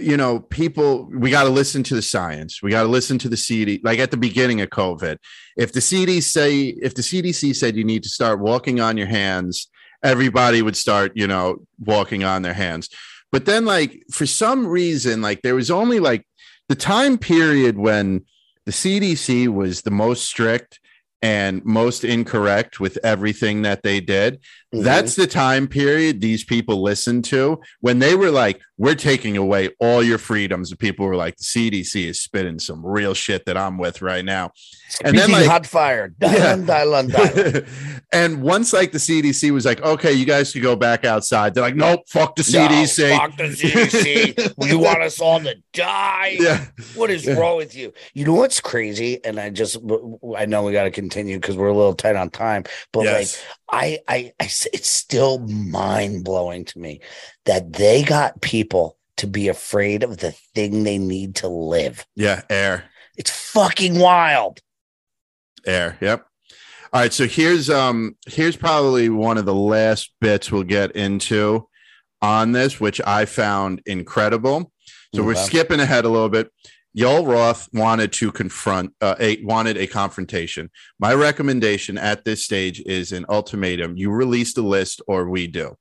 you know people we got to listen to the science. We got to listen to the cd like at the beginning of covid if the cdc say if the cdc said you need to start walking on your hands everybody would start you know walking on their hands. But then like for some reason like there was only like the time period when the cdc was the most strict and most incorrect with everything that they did Mhm. that's the time period these people listened to when they were like, We're taking away all your freedoms. And people were like, The CDC is spitting some real shit that I'm with right now. And then, like, hot fire. Yeah. Dylan, Dylan, Dylan. and once like the CDC was like, Okay, you guys can go back outside, they're like, Nope, fuck the CDC. No, fuck the CDC. you want us all to die? yeah. What is Yeah. wrong with you? You know what's crazy? And I just, I know we got to continue because we're a little tight on time. But Yes. like, I, I, I, it's still mind blowing to me that they got people to be afraid of the thing they need to live. yeah, air. It's fucking wild. Air. Yep. All right. So here's um here's probably one of the last bits we'll get into on this, which I found incredible. So we're skipping ahead a little bit. Yoel Roth wanted to confront, uh, a, wanted a confrontation. My recommendation at this stage is an ultimatum: you release the list, or we do.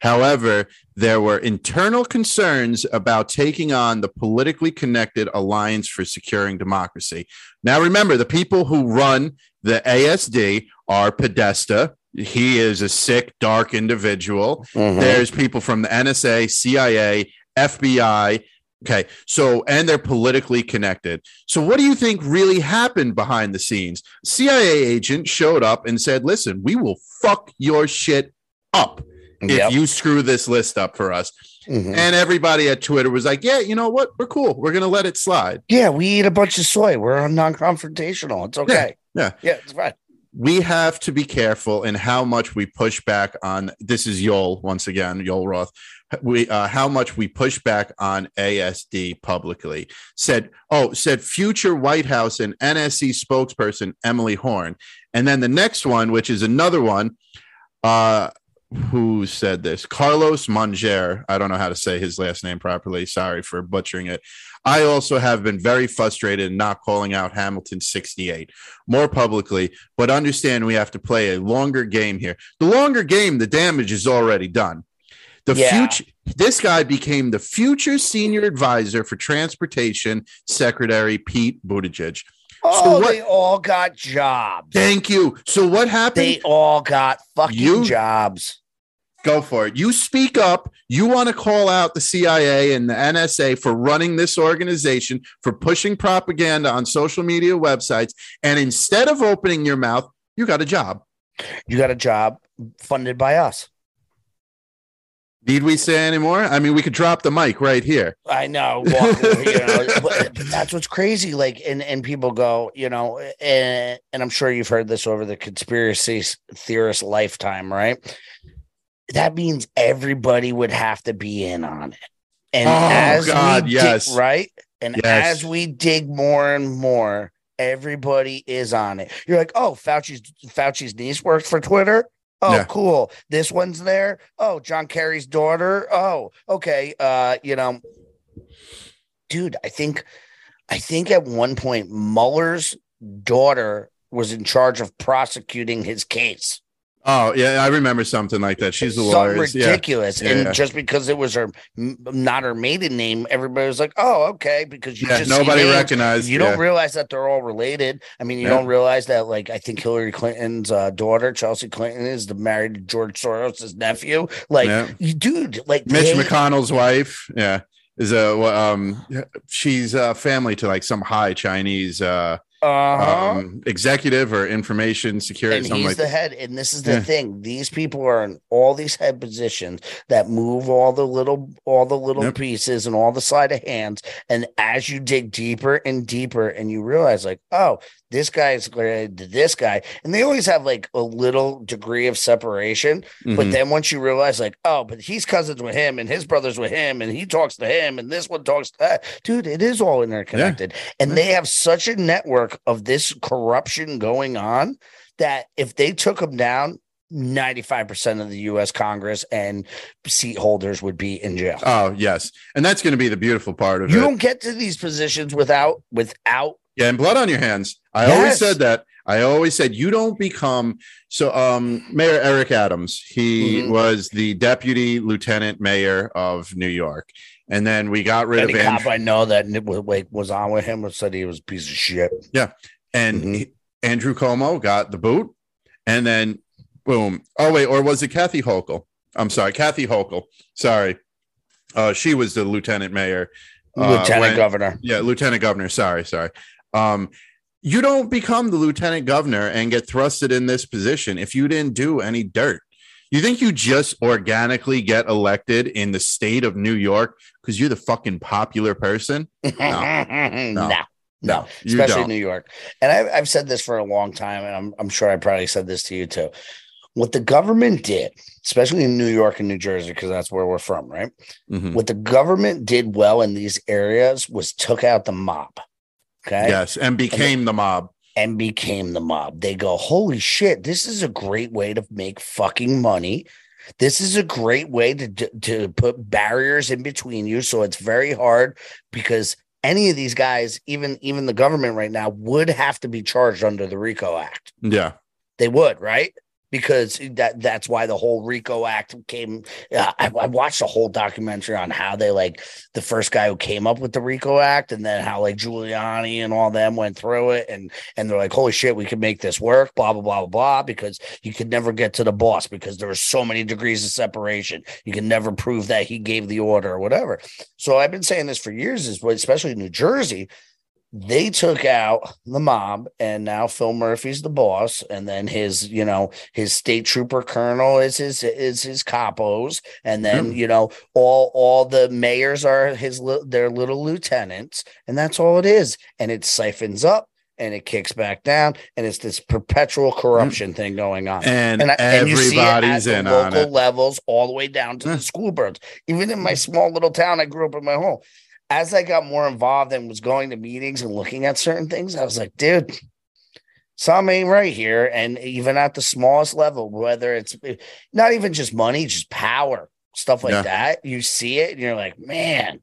However, there were internal concerns about taking on the politically connected Alliance for Securing Democracy. Now, remember, the people who run the ASD are Podesta. He is a sick, dark individual. Mhm. There's people from the NSA, CIA, FBI. Okay. So, and they're politically connected. So, what do you think really happened behind the scenes? CIA agent showed up and said, listen, we will fuck your shit up if Yep. you screw this list up for us. Mhm. And everybody at Twitter was like, yeah, you know what? We're cool. We're going to let it slide. Yeah, we eat a bunch of soy. We're non-confrontational. It's okay. yeah. yeah, it's fine. we have to be careful in how much we push back on this is Yol once again, Yol Roth. We uh, how much we push back on ASD publicly. Said, oh, said future White House and NSC spokesperson Emily Horn. And then the next one, which is another one, uh, who said this? Carlos Monger. I don't know how to say his last name properly. Sorry for butchering it. I also have been very frustrated in not calling out Hamilton 68 more publicly, but understand we have to play a longer game here. The longer game, the damage is already done. The Yeah. future this guy became the future senior advisor for transportation secretary Pete Buttigieg. Oh, what- they all got jobs. Thank you. So what happened? They all got fucking You- jobs. Go for it. You speak up. You want to call out the CIA and the NSA for running this organization, for pushing propaganda on social media websites. And instead of opening your mouth, you got a job. You got a job funded by us. Need we say anymore? I mean, we could drop the mic right here. I know, you know but, but that's what's crazy. Like, and and people go, you know, and and I'm sure you've heard this over the conspiracy theorist lifetime, right? That means everybody would have to be in on it. And Oh, as God, we yes. dig, right, and Yes. as we dig more and more, everybody is on it. You're like, oh, Fauci's Fauci's niece works for Twitter. Oh, Yeah. cool. This one's there. Oh, John Kerry's daughter. Oh, okay. Uh, you know, dude, I think I think at one point Mueller's daughter was in charge of prosecuting his case. Oh, yeah. I remember something like that. She's the Something lawyer. Ridiculous. Yeah, and yeah. just because it was her not her maiden name, everybody was like, "Oh, okay." Because you Yeah. just Nobody recognized. You don't realize that they're all related. I mean, you don't realize that, like, I think Hillary Clinton's uh, daughter, Chelsea Clinton, is the married to George Soros' nephew. Like, dude, like, Mitch they- McConnell's wife. Yeah. Is a um she's uh family to like some high Chinese uh uh-huh. um executive or information security and he's like the head. And this is the Yeah. thing: these people are in all these head positions that move all the little, all the little Yep. pieces and all the sleight of hands. And as you dig deeper and deeper, and you realize, like, oh, this guy's related to this guy, and they always have like a little degree of separation. But Mhm. then once you realize, like, oh, but he's cousins with him, and his brother's with him, and he talks to him, and this one talks to that, dude, it is all interconnected. And they have such a network of this corruption going on that if they took him down, 95% of the US Congress and seat holders would be in jail. Oh yes, and that's going to be the beautiful part of you it. You don't get to these positions without without Yeah, and blood on your hands. I always said that. I always said you don't become so. Um, Mayor Eric Adams, he Mhm. was the deputy lieutenant mayor of New York, and then we got rid any of cop Andrew, I know that was, was on with him and said he was a piece of shit. Yeah, and Mhm. he- Andrew Cuomo got the boot, and then boom. Oh wait, or was it Kathy Hochul? I'm sorry, Kathy Hochul. Sorry, uh, she was the lieutenant mayor. uh, Lieutenant when- governor. Yeah, lieutenant governor. Sorry, sorry. Um, you don't become the lieutenant governor and get thrusted in this position if you didn't do any dirt. You think you just organically get elected in the state of New York because you're the fucking popular person? no. No, you especially don't. New York. And I've, I've said this for a long time, and I'm, I'm sure I probably said this to you too. What the government did, especially in New York and New Jersey, because that's where we're from, right? Mhm. What the government did well in these areas was took out the mob, okay, Yes, and became the mob. and became the mob. They go, holy shit, this is a great way to make fucking money. This is a great way to to put barriers in between you, so it's very hard because any of these guys, even even the government right now, would have to be charged under the RICO Act. Yeah. They would, right? Because that that's why the whole RICO Act came. Uh, I, I watched a whole documentary on how they like the first guy who came up with the RICO Act, and then how like Giuliani and all them went through it, and and they're like, holy shit, we can make this work, blah blah blah blah because you could never get to the boss because there were so many degrees of separation. You can never prove that he gave the order or whatever. So I've been saying this for years, is especially New Jersey they took out the mob and now Phil Murphy's the boss and then his you know his state trooper colonel is his is his capos and then hmm. you know all all the mayors are his their little lieutenants and that's all it is and it siphons up and it kicks back down and it's this perpetual hmm. corruption thing going on And, and, I, and you see it at everybody's the in on local it. levels all the way down to the hmm. school boards. Even in my small little town, I grew up in my home. As I got more involved and was going to meetings and looking at certain things, I was like, dude, something ain't right here. And even at the smallest level, whether it's not even just money, just power, stuff like Yeah. that, you see it and you're like, man,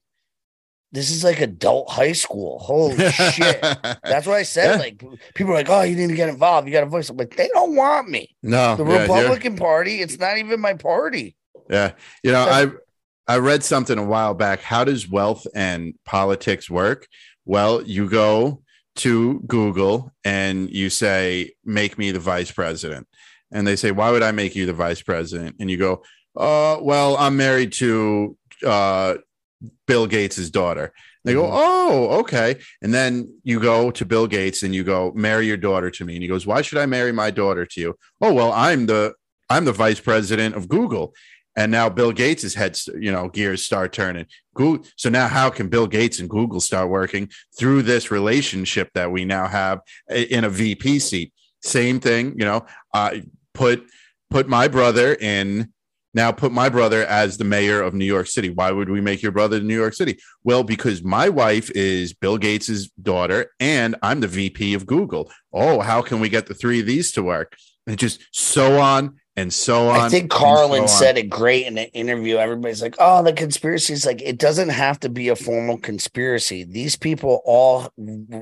this is like adult high school. Holy shit. That's what I said. Yeah. Like people are like, "Oh, you need to get involved. You got a voice." I'm like, they don't want me. no, The yeah, Republican Party, it's not even my party. Yeah. You know, I I read something a while back. How does wealth and politics work? Well, you go to Google and you say, make me the vice president. And they say, why would I make you the vice president? And you go, uh, well, I'm married to uh, Bill Gates's daughter. They go, Mhm. oh, okay. And then you go to Bill Gates and you go, marry your daughter to me. And he goes, why should I marry my daughter to you? Oh, well, I'm the I'm the vice president of Google. And now Bill Gates' head, you know, gears start turning. Google, so now how can Bill Gates and Google start working through this relationship that we now have in a VP seat? Same thing, you know. Uh, put put my brother in. Now put my brother as the mayor of New York City. Why would we make your brother the New York City? Well, because my wife is Bill Gates's daughter, and I'm the VP of Google. Oh, how can we get the three of these to work? And just so on and so on. I think and so Carlin said it great in an interview. Everybody's like, oh, the conspiracy is like, it doesn't have to be a formal conspiracy. These people all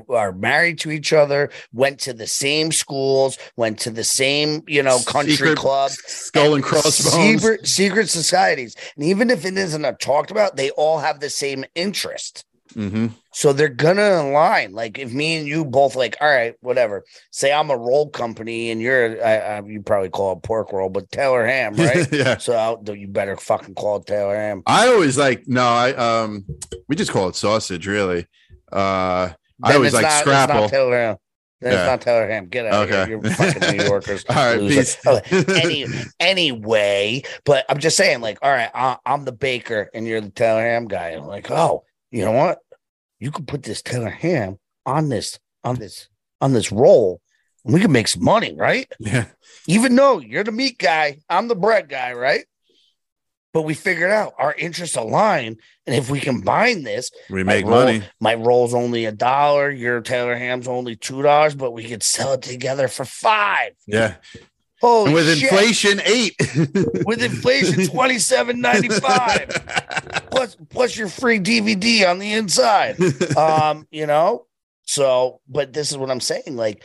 are married to each other, went to the same schools, went to the same, you know, country Secret clubs. skull and crossbones. Secret, secret societies. And even if it isn't a talked about, they all have the same interest. Mhm. So they're gonna align. Like if me and you both like, all right, whatever. Say I'm a roll company and you're, I, I, you probably call it pork roll, but Taylor Ham, right? yeah. so you better fucking call it Taylor Ham. I always like no, I um we just call it sausage, really. Uh I Then always it's like not, Scrapple. Taylor Ham. Then Yeah. it's not Taylor Ham. Get out Okay. of here. You're fucking New Yorkers. All right, peace. Any, anyway, but I'm just saying, like, all right, I, I'm the baker and you're the Taylor Ham guy. I'm like, oh, you know what? You could put this Taylor Ham on this, on this, on this roll, and we can make some money, right? yeah. Even though you're the meat guy, I'm the bread guy, right? But we figured out our interests align, and if we combine this, We make roll- money. My roll's only a dollar. Your Taylor Ham's only two dollars, but we could sell it together for five. Yeah. Holy and with shit. inflation, eight. with inflation, twenty seven ninety five plus plus your free DVD on the inside. Um, you know, so but this is what I'm saying, like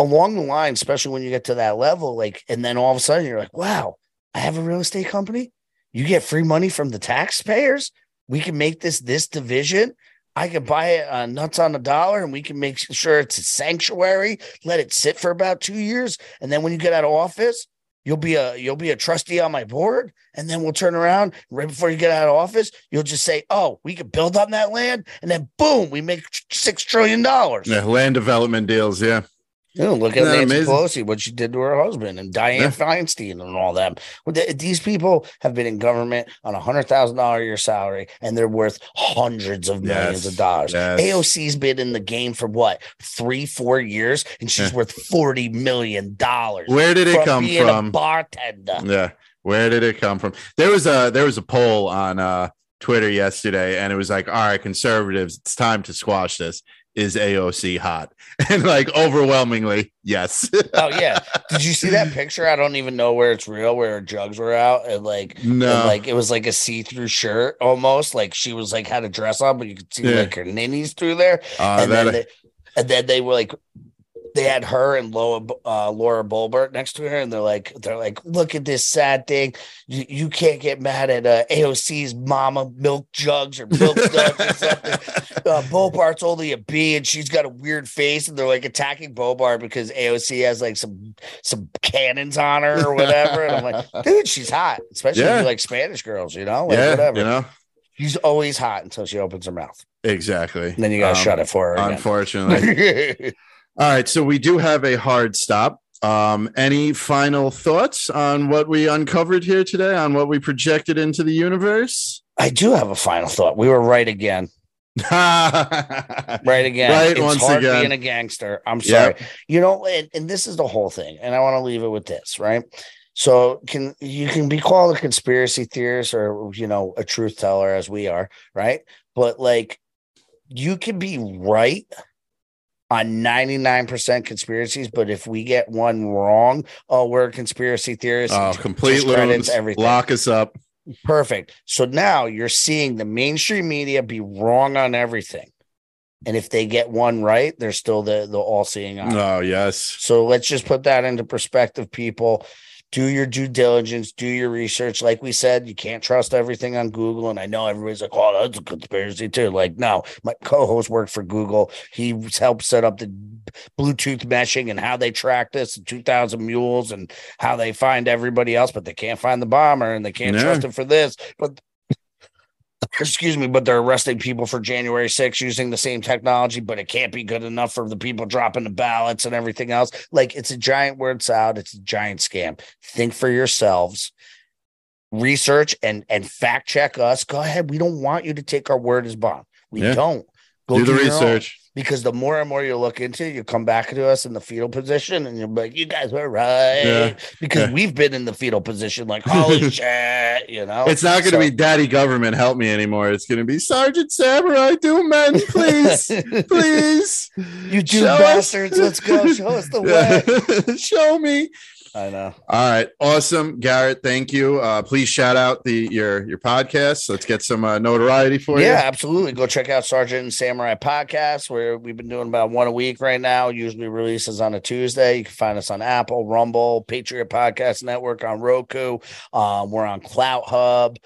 along the line, especially when you get to that level, like, and then all of a sudden you're like, wow, I have a real estate company. You get free money from the taxpayers. We can make this this division. I can buy it uh, nuts on the dollar, and we can make sure it's a sanctuary. Let it sit for about two years, and then when you get out of office, you'll be a you'll be a trustee on my board, and then we'll turn around right before you get out of office. You'll just say, "Oh, we could build on that land," and then boom, we make six trillion dollars. yeah, land development deals. Yeah. Know, look at Nancy amazing? Pelosi, what she did to her husband, and Diane Yeah. Feinstein, and all them. These people have been in government on a hundred thousand dollar a year salary, and they're worth hundreds of millions Yes. of dollars. Yes. AOC's been in the game for what three, four years, and she's Yeah. worth forty million dollars. Where did it come from? Bartender. Yeah. Where did it come from? There was a there was a poll on uh Twitter yesterday, and it was like, all right, conservatives, it's time to squash this. Is AOC hot? And like overwhelmingly, yes. Oh yeah. Did you see that picture? I don't even know where it's real, where her jugs were out and like no. and, like it was like a see-through shirt almost. Like she was like had a dress on, but you could see Yeah. like her ninnies through there. Uh, and that- then they, and then they were like they had her and Laura, uh, Laura Boebert next to her, and they're like, they're like, look at this sad thing. You, you can't get mad at uh, AOC's mama milk jugs or milk duds or something. Uh, Boebert's only a B, and she's got a weird face, and they're like attacking Boebert because AOC has like some some cannons on her or whatever. And I'm like, dude, she's hot, especially if Yeah. you like Spanish girls, you know, like yeah, whatever. you know, She's always hot until she opens her mouth, exactly. and then you gotta Um, shut it for her. again. Unfortunately. All right, so we do have a hard stop. Um, any final thoughts on what we uncovered here today, on what we projected into the universe? I do have a final thought. We were right again. right. Again. Right, it's once hard again. being a gangster. I'm sorry. You know, and, and this is the whole thing. And I want to leave it with this, right? So can you can be called a conspiracy theorist or you know a truth teller as we are, right? But like you can be right on 99% conspiracies, but if we get one wrong, oh, we're a conspiracy theorist. Oh, complete loons. everything. Lock us up. Perfect. So now you're seeing the mainstream media be wrong on everything. And if they get one right, they're still the, the all seeing eye. Oh, yes. So let's just put that into perspective, people. Do your due diligence, do your research. Like we said, you can't trust everything on Google. And I know everybody's like, oh, that's a conspiracy too. Like, no, my co host worked for Google. He helped set up the Bluetooth meshing and how they track this, 2,000 mules, and how they find everybody else, but they can't find the bomber and they can't Yeah. trust him for this. But excuse me, but they're arresting people for January 6th using the same technology, but it can't be good enough for the people dropping the ballots and everything else. Like it's a giant word salad, it's a giant scam. Think for yourselves. Research and and fact check us. Go ahead. We don't want you to take our word as bond. We Yeah. don't. Go Do the your own research. Because the more and more you look into it, you come back to us in the fetal position and you're like, you guys were right. Yeah. Because Yeah. we've been in the fetal position, like, holy shit, you know? It's not going to So- be Daddy Government help me anymore. It's going to be Sergeant Samurai Do Men, please, please. You do Show us. bastards. Let's go. Show us the way. Show me. I know. All right, awesome, Garrett. Thank you. Uh, please shout out the your your podcast. Let's get some uh, notoriety for Yeah, you. Yeah, absolutely. Go check out Sergeant and Samurai podcast, where we've been doing about one a week right now. Usually releases on a Tuesday. You can find us on Apple, Rumble, Patriot Podcast Network, on Roku. Um, we're on Clout Hub.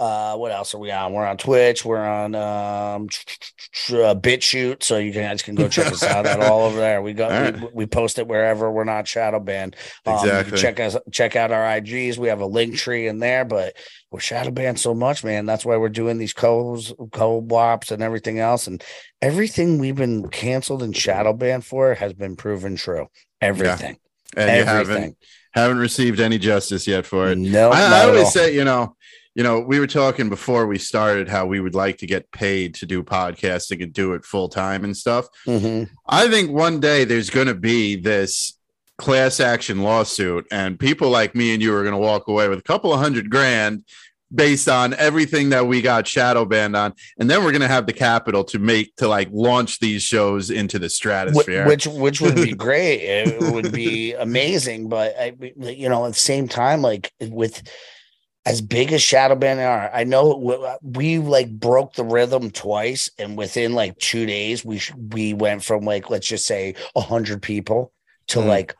Uh, what else are we on? We're on Twitch. We're on um, uh, BitChute, so you guys can go check us out at all over there. We go, All we, we post it wherever we're not shadow banned. Um, Exactly. check us, check out our IGs. We have a link tree in there, but we're shadow banned so much, man. That's why we're doing these co co-wops and everything else. And everything we've been canceled and shadow banned for has been proven true. Everything. and you haven't haven't received any justice yet for it. No, I, I always say, you know, you know, we were talking before we started how we would like to get paid to do podcasting and do it full time and stuff. Mhm. I think one day there's going to be this class action lawsuit, and people like me and you are going to walk away with a couple of hundred grand based on everything that we got shadow banned on, and then we're going to have the capital to make to like launch these shows into the stratosphere. which which would be great. It would be amazing, but I, you know, at the same time, like with as big as Shadowban are, I know we, we like broke the rhythm twice, and within like two days, we sh- we went from like let's just say a hundred people to Mm. like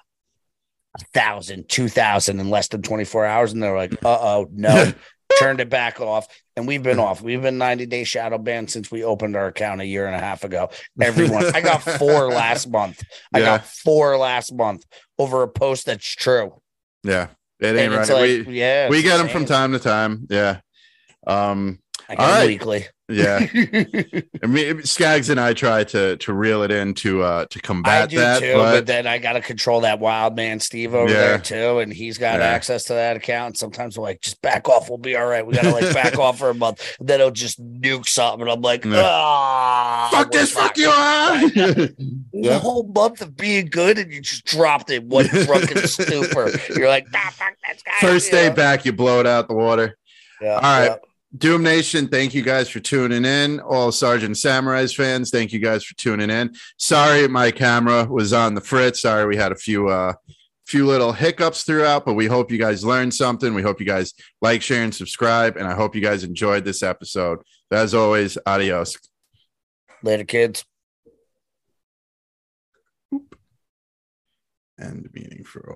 a thousand, two thousand in less than twenty four hours, and they're like, uh oh, no. Turned it back off, and we've been off. We've been 90 day shadow banned since we opened our account a year and a half ago. Everyone, I got four last month. I Yeah. got four last month over a post that's true. yeah, it ain't right. like, we yeah, we get them from time to time. Yeah. Um. I All right. weekly. Yeah. I mean, Skaggs and I try to to reel it in to uh to I combat do that, too, but, but, then I got to control that wild man Steve over Yeah. there too, and he's got Yeah. access to that account. And sometimes we're like, just back off, we'll be all right. We got to like back off for a month. And then he'll just nuke something, and I'm like, Yeah. ah, fuck this, fuck you. ah! The whole month of being good, and you just dropped it one drunken stupor. You're like, ah, fuck that guy. First day know? back, you blow it out the water. Yeah, All right. Doom Nation, thank you guys for tuning in. All Sergeant Samurai's fans, thank you guys for tuning in. Sorry, my camera was on the fritz. Sorry, we had a few uh few little hiccups throughout, but we hope you guys learned something. We hope you guys like, share, and subscribe. And I hope you guys enjoyed this episode. As always, adios. Later, kids. End meeting for all.